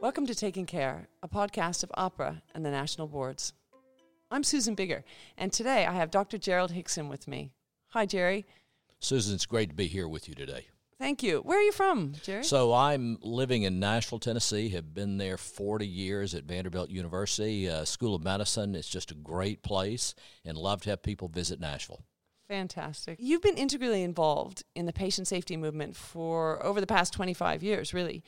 Welcome to Taking Care, a podcast of Ahpra and the national boards. I'm Susan Biggar, and today I have Dr. Gerald Hickson with me. Hi, Jerry. Susan, it's great to be here with you today. Thank you. Where are you from, Jerry? So I'm living in Nashville, Tennessee. Have been there 40 years at Vanderbilt University uh, School of Medicine. It's just a great place, and love to have people visit Nashville. Fantastic. You've been integrally involved in the patient safety movement for over the past 25 years, really.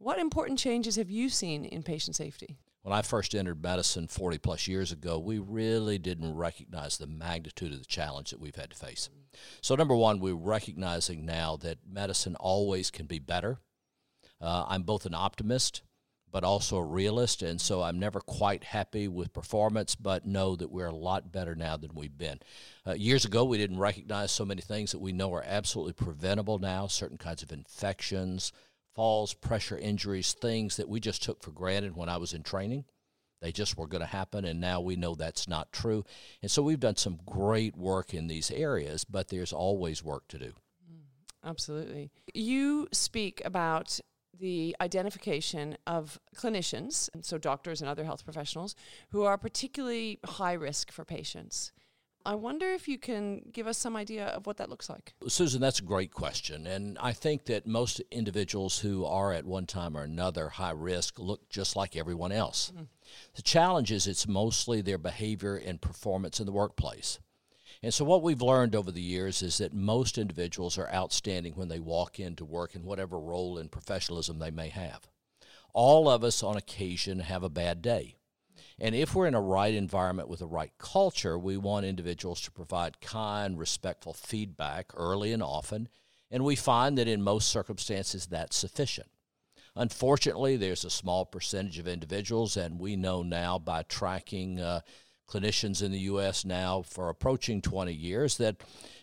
What important changes have you seen in patient safety? When I first entered medicine 40 plus years ago, we really didn't recognize the magnitude of the challenge that we've had to face. So, number one, we're recognizing now that medicine always can be better. Uh, I'm both an optimist but also a realist, and so I'm never quite happy with performance, but know that we're a lot better now than we've been. Uh, years ago, we didn't recognize so many things that we know are absolutely preventable now, certain kinds of infections, falls, pressure injuries, things that we just took for granted when I was in training. They just were going to happen, and now we know that's not true. And so we've done some great work in these areas, but there's always work to do. Mm, absolutely. You speak about the identification of clinicians, and so doctors and other health professionals, who are particularly high risk for patients. I wonder if you can give us some idea of what that looks like. Susan, that's a great question. And I think that most individuals who are at one time or another high risk look just like everyone else. Mm. The challenge is it's mostly their behavior and performance in the workplace. And so, what we've learned over the years is that most individuals are outstanding when they walk into work in whatever role in professionalism they may have. All of us, on occasion, have a bad day. And if we're in a right environment with a right culture, we want individuals to provide kind, respectful feedback early and often. And we find that in most circumstances, that's sufficient. Unfortunately, there's a small percentage of individuals, and we know now by tracking uh, clinicians in the U.S. now for approaching 20 years that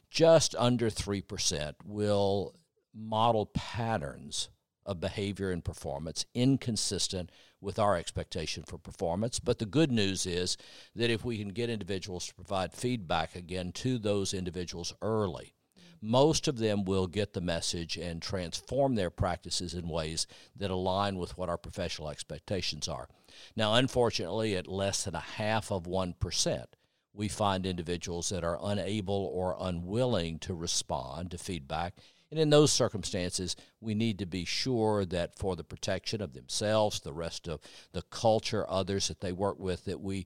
just under 3% will model patterns of behavior and performance inconsistent with our expectation for performance. But the good news is that if we can get individuals to provide feedback again to those individuals early, most of them will get the message and transform their practices in ways that align with what our professional expectations are. Now, unfortunately, at less than a half of 1%, we find individuals that are unable or unwilling to respond to feedback. And in those circumstances, we need to be sure that for the protection of themselves, the rest of the culture, others that they work with, that we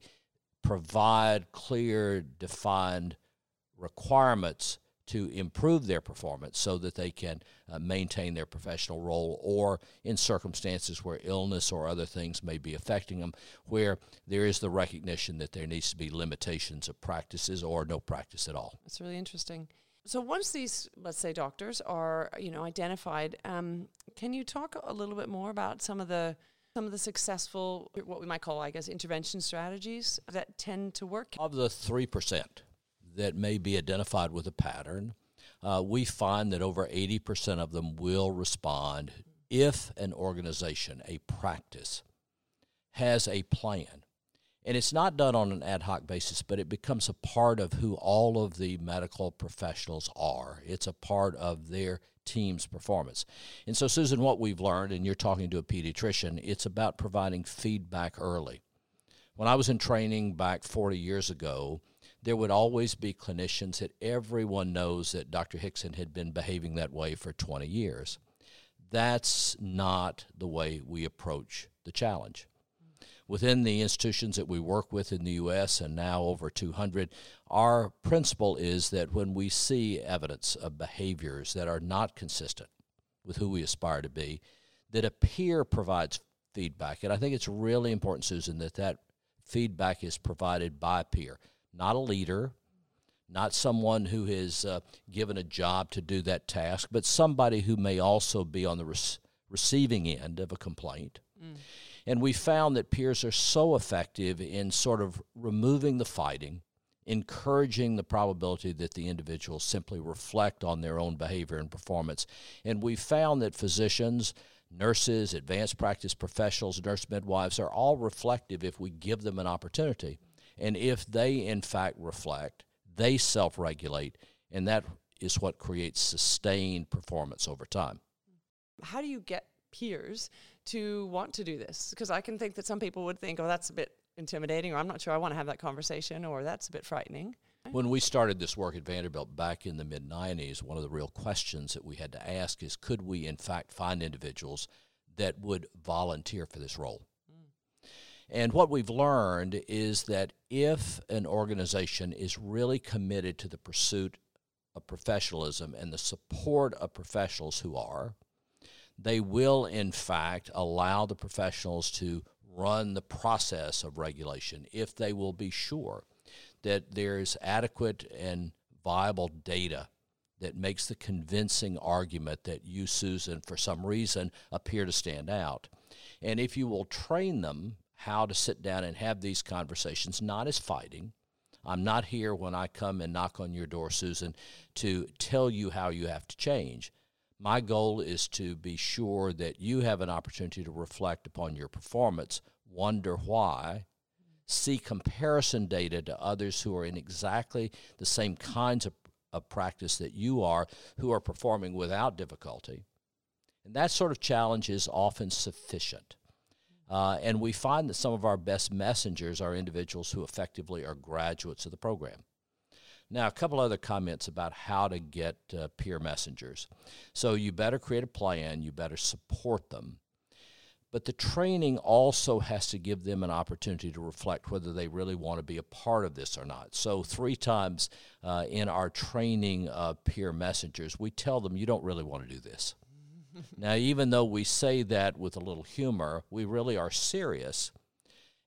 provide clear, defined requirements to improve their performance so that they can uh, maintain their professional role or in circumstances where illness or other things may be affecting them where there is the recognition that there needs to be limitations of practices or no practice at all. That's really interesting so once these let's say doctors are you know identified um, can you talk a little bit more about some of the some of the successful what we might call i guess intervention strategies that tend to work of the 3% that may be identified with a pattern, uh, we find that over 80% of them will respond if an organization, a practice, has a plan. And it's not done on an ad hoc basis, but it becomes a part of who all of the medical professionals are. It's a part of their team's performance. And so, Susan, what we've learned, and you're talking to a pediatrician, it's about providing feedback early. When I was in training back 40 years ago, there would always be clinicians that everyone knows that Dr. Hickson had been behaving that way for 20 years. That's not the way we approach the challenge. Within the institutions that we work with in the U.S. and now over 200, our principle is that when we see evidence of behaviors that are not consistent with who we aspire to be, that a peer provides feedback. And I think it's really important, Susan, that that feedback is provided by a peer not a leader, not someone who is uh, given a job to do that task, but somebody who may also be on the re- receiving end of a complaint. Mm. And we found that peers are so effective in sort of removing the fighting, encouraging the probability that the individuals simply reflect on their own behavior and performance. And we found that physicians, nurses, advanced practice professionals, nurse midwives are all reflective if we give them an opportunity. And if they, in fact, reflect, they self regulate, and that is what creates sustained performance over time. How do you get peers to want to do this? Because I can think that some people would think, oh, that's a bit intimidating, or I'm not sure I want to have that conversation, or that's a bit frightening. When we started this work at Vanderbilt back in the mid 90s, one of the real questions that we had to ask is could we, in fact, find individuals that would volunteer for this role? Mm. And what we've learned is that if an organization is really committed to the pursuit of professionalism and the support of professionals who are, they will, in fact, allow the professionals to run the process of regulation if they will be sure that there's adequate and viable data that makes the convincing argument that you, Susan, for some reason appear to stand out. And if you will train them how to sit down and have these conversations, not as fighting. I'm not here when I come and knock on your door, Susan, to tell you how you have to change. My goal is to be sure that you have an opportunity to reflect upon your performance, wonder why, see comparison data to others who are in exactly the same kinds of, of practice that you are, who are performing without difficulty. And that sort of challenge is often sufficient. Uh, and we find that some of our best messengers are individuals who effectively are graduates of the program. Now, a couple other comments about how to get uh, peer messengers. So, you better create a plan, you better support them. But the training also has to give them an opportunity to reflect whether they really want to be a part of this or not. So, three times uh, in our training of peer messengers, we tell them you don't really want to do this now, even though we say that with a little humor, we really are serious.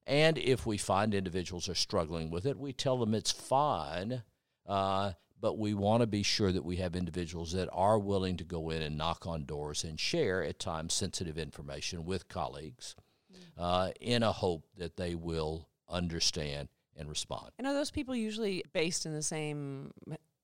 And if we find individuals are struggling with it, we tell them it's fine, uh, but we want to be sure that we have individuals that are willing to go in and knock on doors and share at times sensitive information with colleagues uh, in a hope that they will understand and respond. And are those people usually based in the same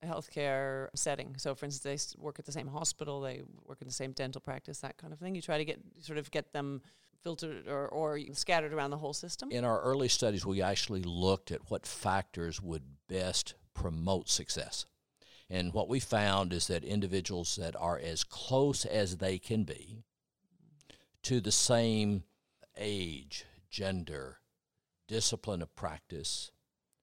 healthcare setting. So, for instance, they work at the same hospital, they work in the same dental practice, that kind of thing. You try to get sort of get them filtered or, or scattered around the whole system. In our early studies, we actually looked at what factors would best promote success. And what we found is that individuals that are as close as they can be to the same age, gender, discipline of practice,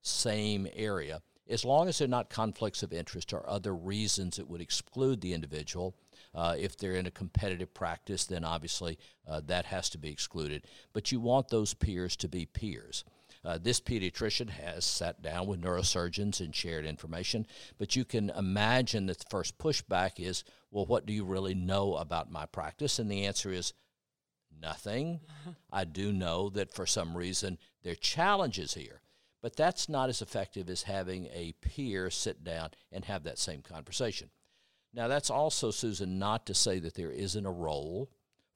same area as long as they're not conflicts of interest or other reasons that would exclude the individual. Uh, if they're in a competitive practice, then obviously uh, that has to be excluded. But you want those peers to be peers. Uh, this pediatrician has sat down with neurosurgeons and shared information, but you can imagine that the first pushback is, well, what do you really know about my practice? And the answer is nothing. I do know that for some reason there are challenges here. But that's not as effective as having a peer sit down and have that same conversation. Now, that's also, Susan, not to say that there isn't a role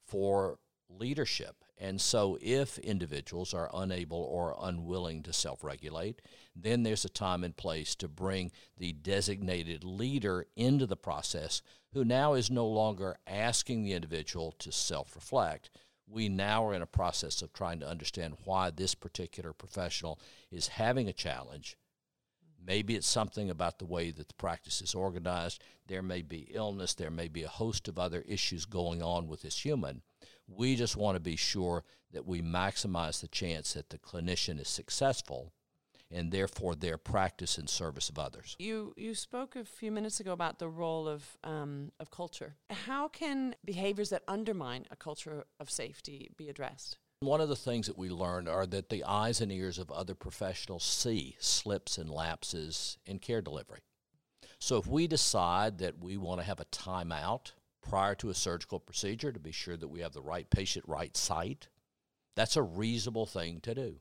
for leadership. And so, if individuals are unable or unwilling to self regulate, then there's a time and place to bring the designated leader into the process who now is no longer asking the individual to self reflect, we now are in a process of trying to understand why this particular professional is having a challenge. Maybe it's something about the way that the practice is organized. There may be illness. There may be a host of other issues going on with this human. We just want to be sure that we maximize the chance that the clinician is successful and therefore their practice in service of others. You you spoke a few minutes ago about the role of um, of culture. How can behaviors that undermine a culture of safety be addressed? One of the things that we learned are that the eyes and ears of other professionals see slips and lapses in care delivery. So if we decide that we want to have a timeout prior to a surgical procedure to be sure that we have the right patient, right site, that's a reasonable thing to do.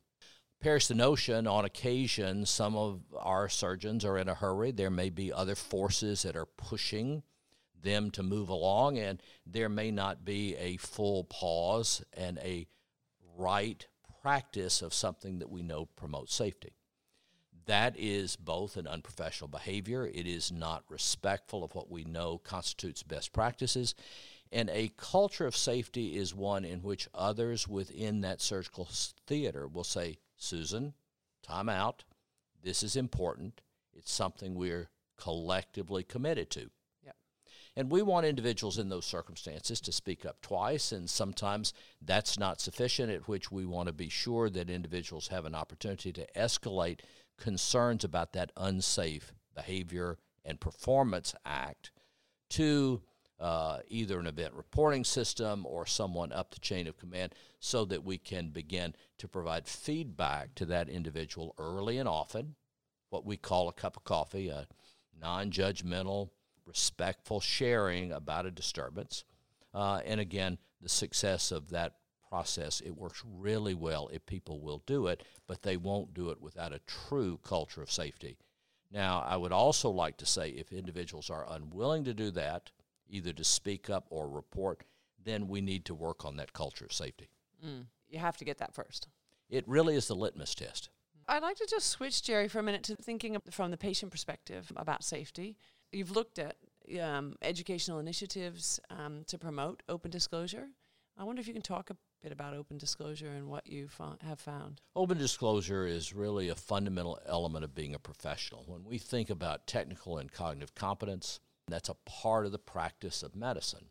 Perish the notion on occasion some of our surgeons are in a hurry. There may be other forces that are pushing them to move along and there may not be a full pause and a right practice of something that we know promotes safety that is both an unprofessional behavior it is not respectful of what we know constitutes best practices and a culture of safety is one in which others within that surgical theater will say Susan, time out. This is important. It's something we're collectively committed to. Yep. And we want individuals in those circumstances to speak up twice, and sometimes that's not sufficient, at which we want to be sure that individuals have an opportunity to escalate concerns about that unsafe behavior and performance act to uh, either an event reporting system or someone up the chain of command so that we can begin to provide feedback to that individual early and often, what we call a cup of coffee, a non judgmental, respectful sharing about a disturbance. Uh, and again, the success of that process, it works really well if people will do it, but they won't do it without a true culture of safety. Now, I would also like to say if individuals are unwilling to do that, either to speak up or report, then we need to work on that culture of safety. Mm. You have to get that first. It really is the litmus test. I'd like to just switch, Jerry, for a minute to thinking from the patient perspective about safety. You've looked at um, educational initiatives um, to promote open disclosure. I wonder if you can talk a bit about open disclosure and what you fo- have found. Open disclosure is really a fundamental element of being a professional. When we think about technical and cognitive competence, that's a part of the practice of medicine.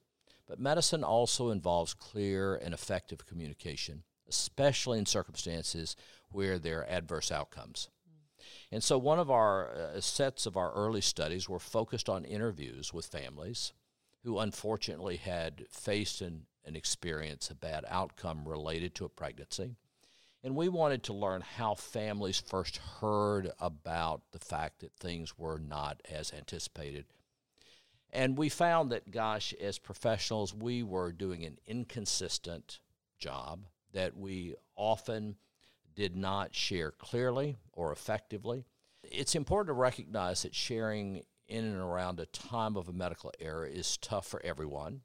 But medicine also involves clear and effective communication, especially in circumstances where there are adverse outcomes. And so, one of our uh, sets of our early studies were focused on interviews with families who unfortunately had faced an, an experience, a bad outcome related to a pregnancy. And we wanted to learn how families first heard about the fact that things were not as anticipated and we found that, gosh, as professionals, we were doing an inconsistent job, that we often did not share clearly or effectively. It's important to recognize that sharing in and around a time of a medical error is tough for everyone.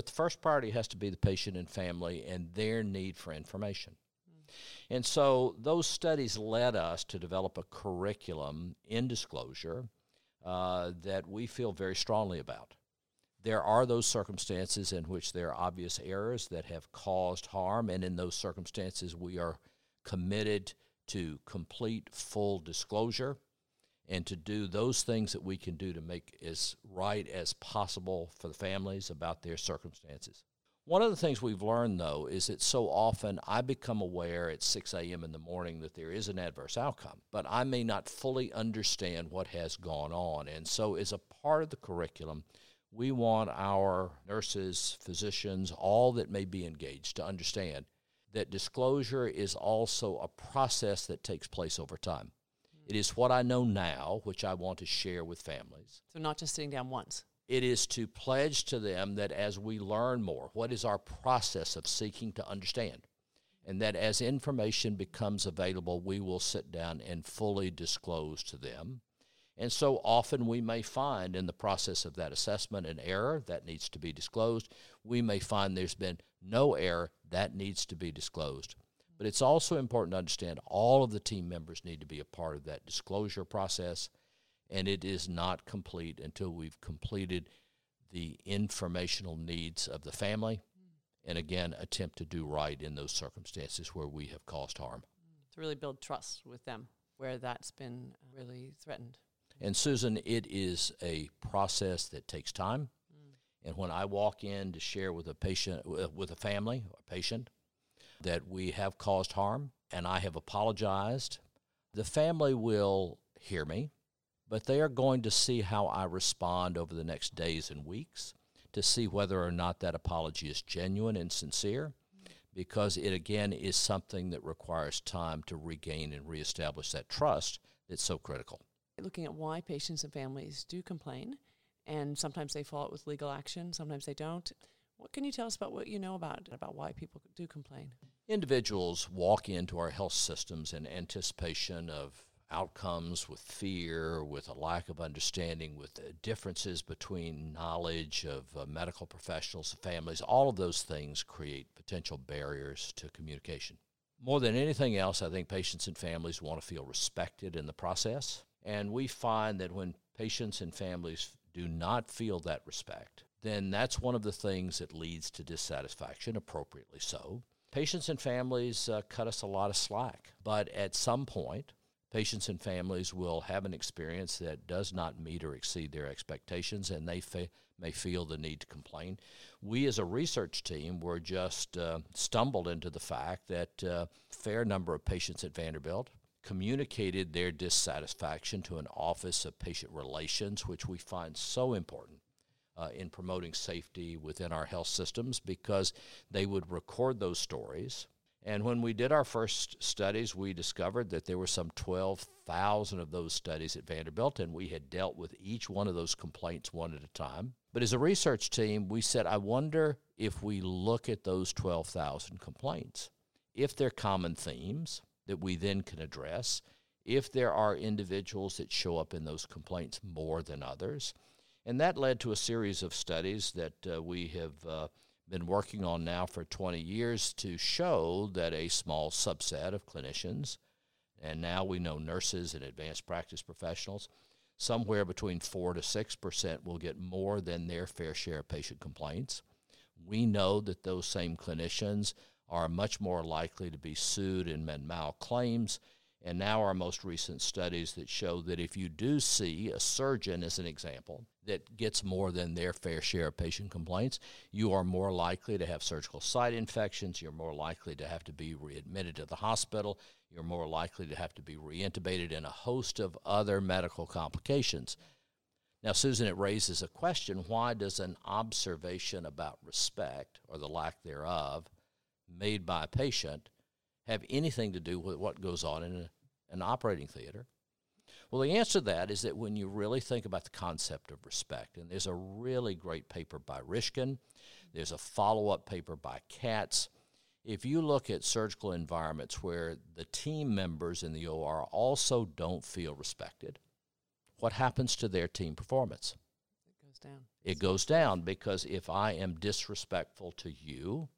But the first priority has to be the patient and family and their need for information. Mm. And so those studies led us to develop a curriculum in disclosure uh, that we feel very strongly about. There are those circumstances in which there are obvious errors that have caused harm, and in those circumstances, we are committed to complete full disclosure and to do those things that we can do to make as right as possible for the families about their circumstances. One of the things we've learned, though, is that so often I become aware at 6 a.m. in the morning that there is an adverse outcome, but I may not fully understand what has gone on. And so, as a part of the curriculum, we want our nurses, physicians, all that may be engaged to understand that disclosure is also a process that takes place over time. It is what I know now, which I want to share with families. So, not just sitting down once. It is to pledge to them that as we learn more, what is our process of seeking to understand? And that as information becomes available, we will sit down and fully disclose to them. And so often we may find in the process of that assessment an error that needs to be disclosed. We may find there's been no error that needs to be disclosed. But it's also important to understand all of the team members need to be a part of that disclosure process and it is not complete until we've completed the informational needs of the family and again attempt to do right in those circumstances where we have caused harm. To really build trust with them where that's been really threatened. And susan it is a process that takes time. Mm. and when i walk in to share with a patient with a family or patient that we have caused harm and i have apologized the family will hear me but they are going to see how I respond over the next days and weeks to see whether or not that apology is genuine and sincere, because it again is something that requires time to regain and reestablish that trust that's so critical. Looking at why patients and families do complain, and sometimes they follow it with legal action, sometimes they don't. What can you tell us about what you know about about why people do complain? Individuals walk into our health systems in anticipation of outcomes, with fear, with a lack of understanding, with differences between knowledge of uh, medical professionals families, all of those things create potential barriers to communication. More than anything else, I think patients and families want to feel respected in the process. And we find that when patients and families do not feel that respect, then that's one of the things that leads to dissatisfaction, appropriately so. Patients and families uh, cut us a lot of slack, but at some point, patients and families will have an experience that does not meet or exceed their expectations, and they fa- may feel the need to complain. We, as a research team, were just uh, stumbled into the fact that a uh, fair number of patients at Vanderbilt communicated their dissatisfaction to an Office of Patient Relations, which we find so important. Uh, in promoting safety within our health systems because they would record those stories and when we did our first studies, we discovered that there were some 12,000 of those studies at Vanderbilt, and we had dealt with each one of those complaints one at a time. But as a research team, we said, I wonder if we look at those 12,000 complaints, if they're common themes that we then can address, if there are individuals that show up in those complaints more than others. And that led to a series of studies that uh, we have. Uh, been working on now for 20 years to show that a small subset of clinicians, and now we know nurses and advanced practice professionals, somewhere between 4 to 6% will get more than their fair share of patient complaints. We know that those same clinicians are much more likely to be sued in med mal claims. And now, our most recent studies that show that if you do see a surgeon, as an example, that gets more than their fair share of patient complaints, you are more likely to have surgical site infections. You're more likely to have to be readmitted to the hospital. You're more likely to have to be reintubated and a host of other medical complications. Now, Susan, it raises a question why does an observation about respect or the lack thereof made by a patient have anything to do with what goes on in a, an operating theater well, the answer to that is that when you really think about the concept of respect, and there's a really great paper by Riskin, there's a follow up paper by Katz. If you look at surgical environments where the team members in the OR also don't feel respected, what happens to their team performance? It goes down. It goes down because if I am disrespectful to you,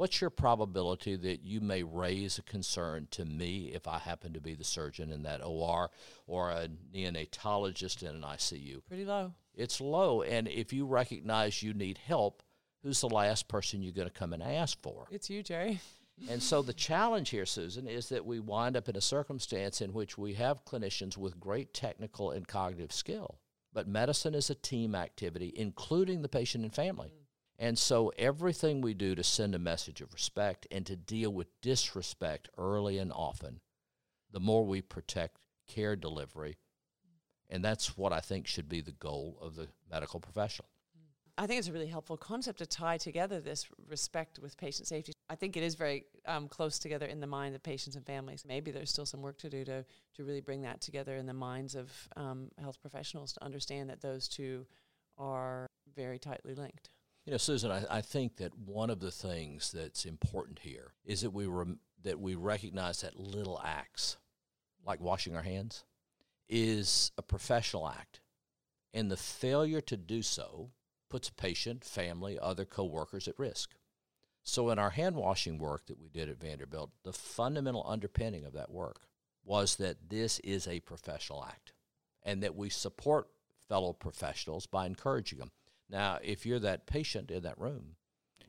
what's your probability that you may raise a concern to me if I happen to be the surgeon in that OR or a neonatologist in an ICU? Pretty low. It's low. And if you recognize you need help, who's the last person you're going to come and ask for? It's you, Jerry. and so the challenge here, Susan, is that we wind up in a circumstance in which we have clinicians with great technical and cognitive skill. But medicine is a team activity, including the patient and family. And so everything we do to send a message of respect and to deal with disrespect early and often, the more we protect care delivery. And that's what I think should be the goal of the medical professional. I think it's a really helpful concept to tie together this respect with patient safety. I think it is very um, close together in the mind of patients and families. Maybe there's still some work to do to, to really bring that together in the minds of um, health professionals to understand that those two are very tightly linked. You know, Susan, I, I think that one of the things that's important here is that we rem- that we recognize that little acts, like washing our hands, is a professional act, and the failure to do so puts patient, family, other coworkers at risk. So, in our hand washing work that we did at Vanderbilt, the fundamental underpinning of that work was that this is a professional act and that we support fellow professionals by encouraging them. Now, if you're that patient in that room,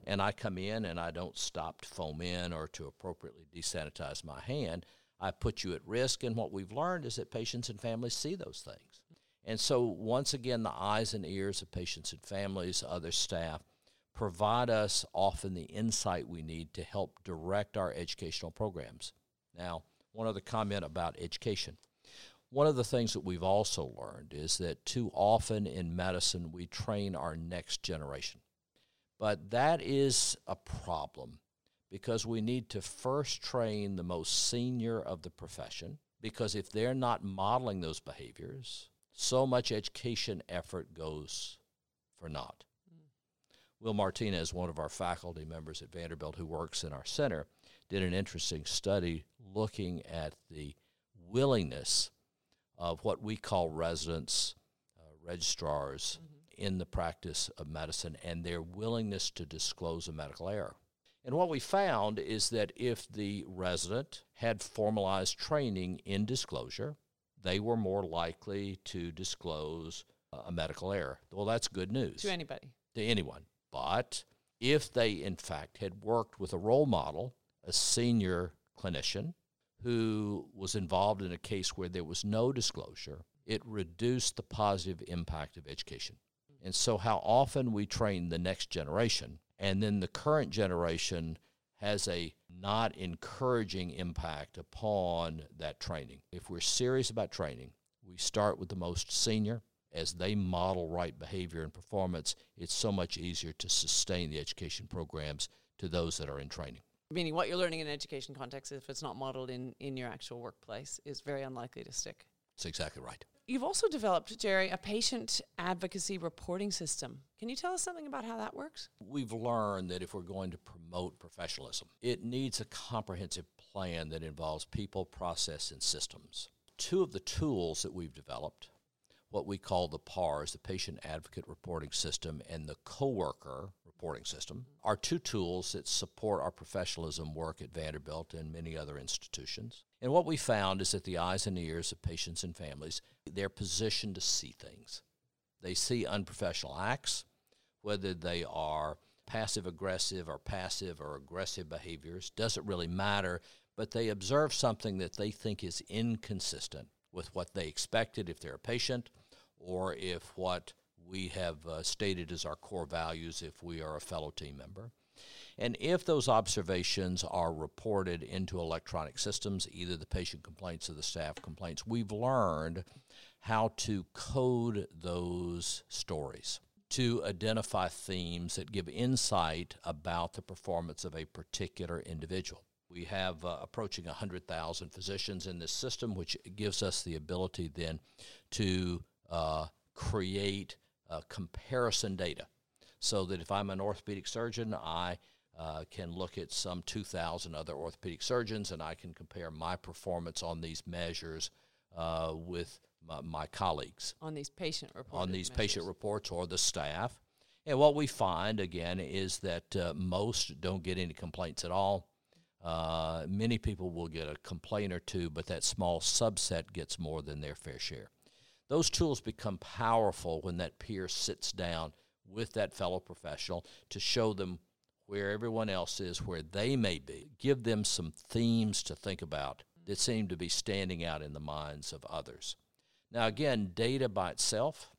and I come in and I don't stop to foam in or to appropriately desanitize my hand, I put you at risk. And what we've learned is that patients and families see those things. And so, once again, the eyes and ears of patients and families, other staff, provide us often the insight we need to help direct our educational programs. Now, one other comment about education. One of the things that we've also learned is that too often in medicine we train our next generation. But that is a problem because we need to first train the most senior of the profession because if they're not modeling those behaviors, so much education effort goes for naught. Mm. Will Martinez, one of our faculty members at Vanderbilt who works in our center, did an interesting study looking at the willingness of what we call residents, uh, registrars mm-hmm. in the practice of medicine and their willingness to disclose a medical error. And what we found is that if the resident had formalized training in disclosure, they were more likely to disclose a medical error. Well, that's good news. To anybody. To anyone. But if they, in fact, had worked with a role model, a senior clinician, who was involved in a case where there was no disclosure, it reduced the positive impact of education. And so, how often we train the next generation, and then the current generation has a not encouraging impact upon that training. If we're serious about training, we start with the most senior. As they model right behavior and performance, it's so much easier to sustain the education programs to those that are in training. Meaning, what you're learning in an education context, if it's not modeled in, in your actual workplace, is very unlikely to stick. That's exactly right. You've also developed, Jerry, a patient advocacy reporting system. Can you tell us something about how that works? We've learned that if we're going to promote professionalism, it needs a comprehensive plan that involves people, process, and systems. Two of the tools that we've developed, what we call the PARS, the Patient Advocate Reporting System, and the Coworker reporting system are two tools that support our professionalism work at Vanderbilt and many other institutions. And what we found is that the eyes and ears of patients and families, they're positioned to see things. They see unprofessional acts, whether they are passive aggressive or passive or aggressive behaviors, doesn't really matter, but they observe something that they think is inconsistent with what they expected if they're a patient or if what we have uh, stated as our core values if we are a fellow team member. And if those observations are reported into electronic systems, either the patient complaints or the staff complaints, we've learned how to code those stories to identify themes that give insight about the performance of a particular individual. We have uh, approaching 100,000 physicians in this system, which gives us the ability then to uh, create uh, comparison data. So that if I'm an orthopedic surgeon, I uh, can look at some 2,000 other orthopedic surgeons and I can compare my performance on these measures uh, with my, my, colleagues. On these patient reports. On these measures. patient reports or the staff. And what we find, again, is that uh, most don't get any complaints at all. Uh, many people will get a complaint or two, but that small subset gets more than their fair share. Those tools become powerful when that peer sits down with that fellow professional to show them where everyone else is, where they may be. Give them some themes to think about that seem to be standing out in the minds of others. Now, again, data by itself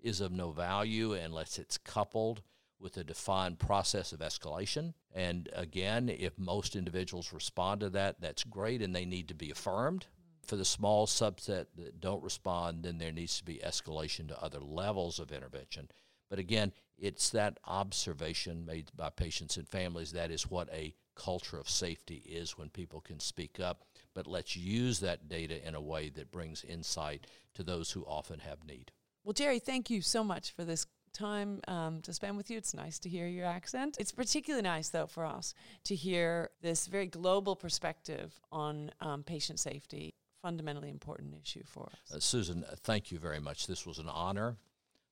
is of no value unless it's coupled with a defined process of escalation. And again, if most individuals respond to that, that's great and they need to be affirmed for the small subset that don't respond, then there needs to be escalation to other levels of intervention. But again, it's that observation made by patients and families that is what a culture of safety is when people can speak up. But let's use that data in a way that brings insight to those who often have need. Well, Jerry, thank you so much for this time um, to spend with you. It's nice to hear your accent. It's particularly nice, though, for us to hear this very global perspective on um, patient safety fundamentally important issue for us. Uh, Susan, uh, thank you very much. This was an honor.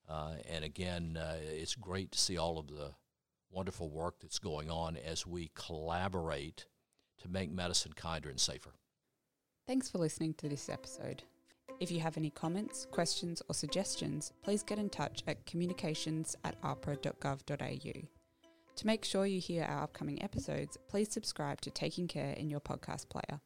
Uh, and again, uh, it's great to see all of the wonderful work that's going on as we collaborate to make medicine kinder and safer. Thanks for listening to this episode. If you have any comments, questions, or suggestions, please get in touch at communications at ahpra.gov.au. To make sure you hear our upcoming episodes, please subscribe to Taking Care in your podcast player.